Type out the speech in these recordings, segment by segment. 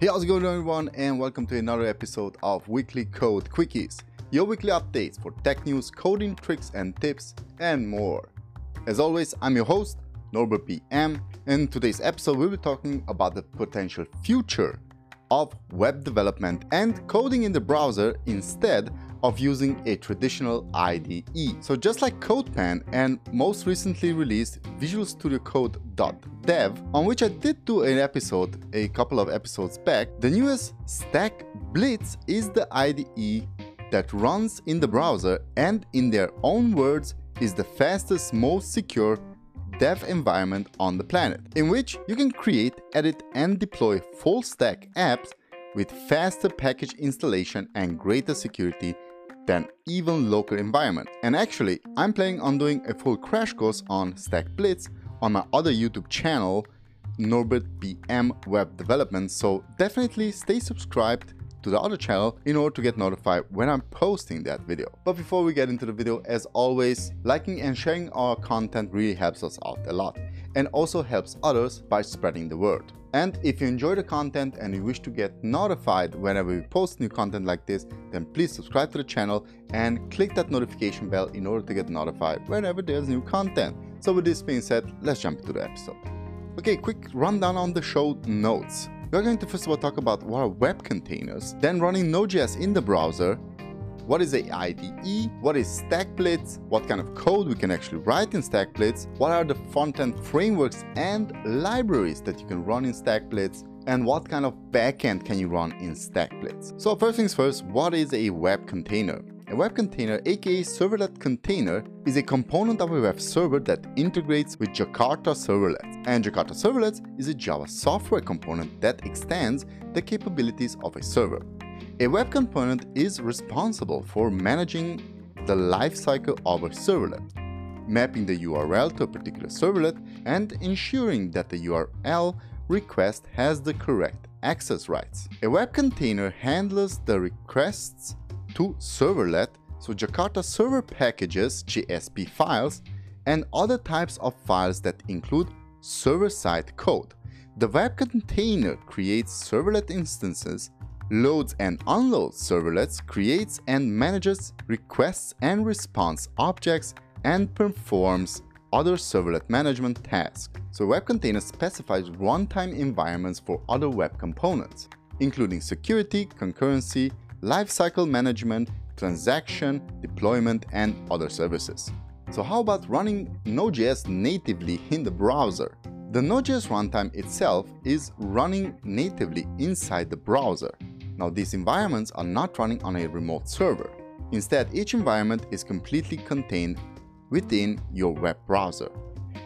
Hey, how's it going everyone and welcome to another episode of Weekly Code Quickies, your weekly updates for tech news, coding tricks and tips, and more. As always, I'm your host, Norbert BM, and in today's episode we'll be talking about the potential future of web development and coding in the browser instead of using a traditional IDE. So just like CodePen and most recently released Visual Studio Code.dev, on which I did do an episode a couple of episodes back, the newest Stack Blitz is the IDE that runs in the browser and in their own words is the fastest, most secure dev environment on the planet, in which you can create, edit and deploy full stack apps with faster package installation and greater security than even local environment. And actually, I'm planning on doing a full crash course on Stack Blitz on my other YouTube channel, Norbert BM Web Development, so definitely stay subscribed to the other channel in order to get notified when I'm posting that video. But before we get into the video, as always, liking and sharing our content really helps us out a lot and also helps others by spreading the word. And if you enjoy the content and you wish to get notified whenever we post new content like this, then please subscribe to the channel and click that notification bell in order to get notified whenever there's new content. So with this being said, let's jump into the episode. Okay, quick rundown on the show notes. We're going to first of all talk about what are web containers, then running Node.js in the browser, what is a IDE, what is StackBlitz, what kind of code we can actually write in StackBlitz, what are the front-end frameworks and libraries that you can run in StackBlitz, and what kind of backend can you run in StackBlitz. So first things first, what is a web container? A web container, aka servlet container, is a component of a web server that integrates with Jakarta Servlets. And Jakarta Servlets is a Java software component that extends the capabilities of a server. A web component is responsible for managing the lifecycle of a servlet, mapping the URL to a particular servlet and ensuring that the URL request has the correct access rights. A web container handles the requests to servlet, so Jakarta Server Packages JSP files, and other types of files that include server-side code. The web container creates servlet instances loads and unloads servlets, creates and manages requests and response objects, and performs other servlet management tasks. So web container specifies runtime environments for other web components, including security, concurrency, lifecycle management, transaction, deployment, and other services. So how about running Node.js natively in the browser? The Node.js runtime itself is running natively inside the browser. Now these environments are not running on a remote server. Instead, each environment is completely contained within your web browser.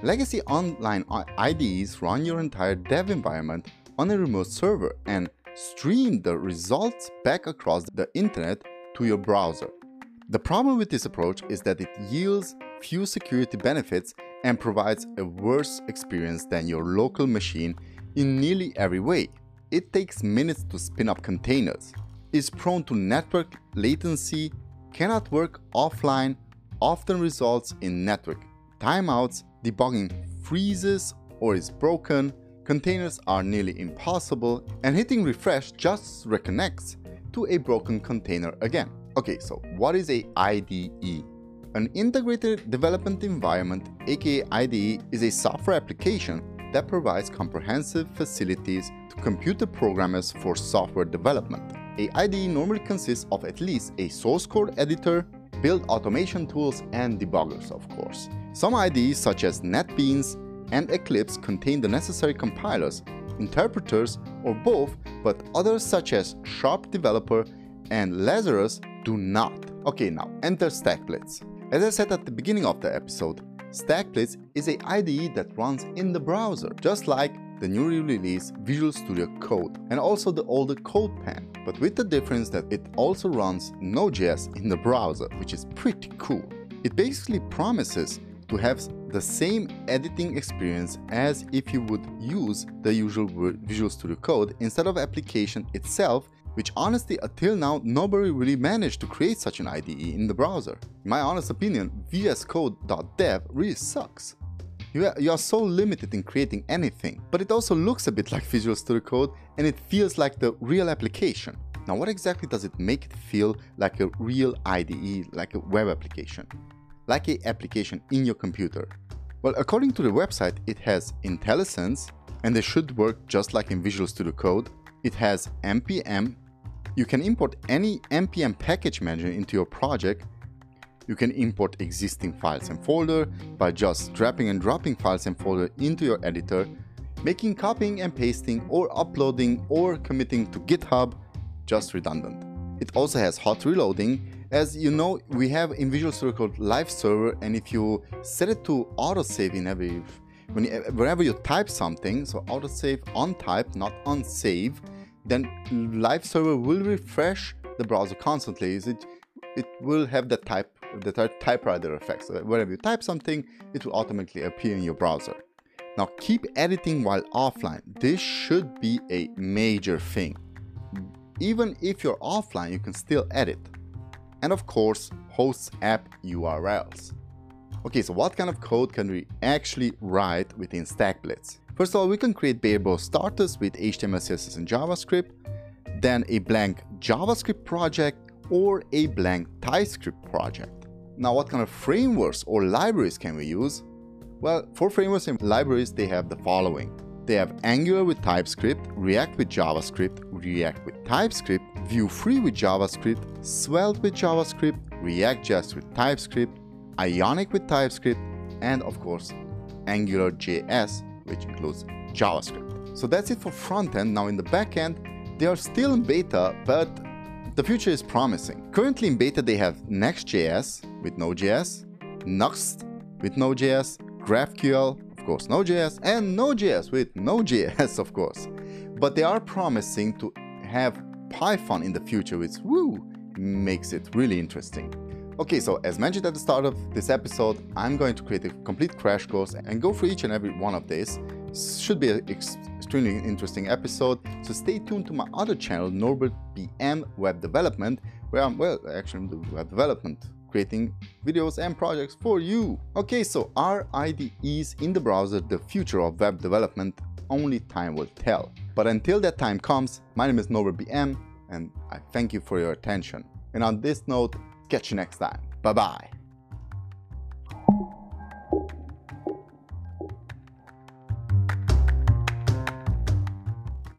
Legacy online IDEs run your entire dev environment on a remote server and stream the results back across the internet to your browser. The problem with this approach is that it yields few security benefits and provides a worse experience than your local machine in nearly every way it takes minutes to spin up containers, is prone to network latency, cannot work offline, often results in network timeouts, debugging freezes or is broken, containers are nearly impossible, and hitting refresh just reconnects to a broken container again. Okay, so what is a IDE? An integrated development environment, aka IDE, is a software application that provides comprehensive facilities computer programmers for software development. A IDE normally consists of at least a source code editor, build automation tools, and debuggers, of course. Some IDEs such as NetBeans and Eclipse contain the necessary compilers, interpreters, or both, but others such as Sharp Developer and Lazarus do not. Okay, now enter StackBlitz. As I said at the beginning of the episode, StackBlitz is a IDE that runs in the browser, just like the newly released Visual Studio Code and also the older CodePen, but with the difference that it also runs Node.js in the browser, which is pretty cool. It basically promises to have the same editing experience as if you would use the usual Visual Studio Code instead of application itself which honestly until now nobody really managed to create such an IDE in the browser. In my honest opinion, VS Code.dev really sucks. You are, you are so limited in creating anything. But it also looks a bit like Visual Studio Code and it feels like the real application. Now what exactly does it make it feel like a real IDE, like a web application? Like a application in your computer? Well, according to the website, it has IntelliSense and they should work just like in Visual Studio Code. It has NPM. You can import any NPM package manager into your project you can import existing files and folder by just dragging and dropping files and folder into your editor, making copying and pasting or uploading or committing to GitHub just redundant. It also has hot reloading. As you know, we have in Visual Studio Code live server and if you set it to autosave in every when you, whenever you type something, so autosave on type, not on save, then live server will refresh the browser constantly. It, it will have the type that are typewriter effects. Uh, so whenever you type something, it will automatically appear in your browser. Now keep editing while offline. This should be a major thing. Even if you're offline, you can still edit. And of course, hosts app URLs. Okay, so what kind of code can we actually write within StackBlitz? First of all, we can create bare-bones starters with HTML, CSS, and JavaScript, then a blank JavaScript project or a blank TypeScript project. Now what kind of frameworks or libraries can we use? Well, for frameworks and libraries, they have the following. They have Angular with TypeScript, React with JavaScript, React with TypeScript, Vue 3 with JavaScript, Svelte with JavaScript, React.js with TypeScript, Ionic with TypeScript, and of course, AngularJS, which includes JavaScript. So that's it for front-end. Now in the back-end, they are still in beta, but the future is promising. Currently in beta they have Next.js with Node.js, Nuxt with Node.js, GraphQL, of course Node.js, and Node.js with Node.js of course. But they are promising to have Python in the future which woo, makes it really interesting. Okay, so as mentioned at the start of this episode, I'm going to create a complete crash course and go through each and every one of these. Should be an extremely interesting episode, so stay tuned to my other channel, Norbert BM Web Development, where I'm, well, actually I'm doing web development, creating videos and projects for you. Okay, so are IDEs in the browser the future of web development? Only time will tell. But until that time comes, my name is Norbert BM, and I thank you for your attention. And on this note, catch you next time. Bye bye.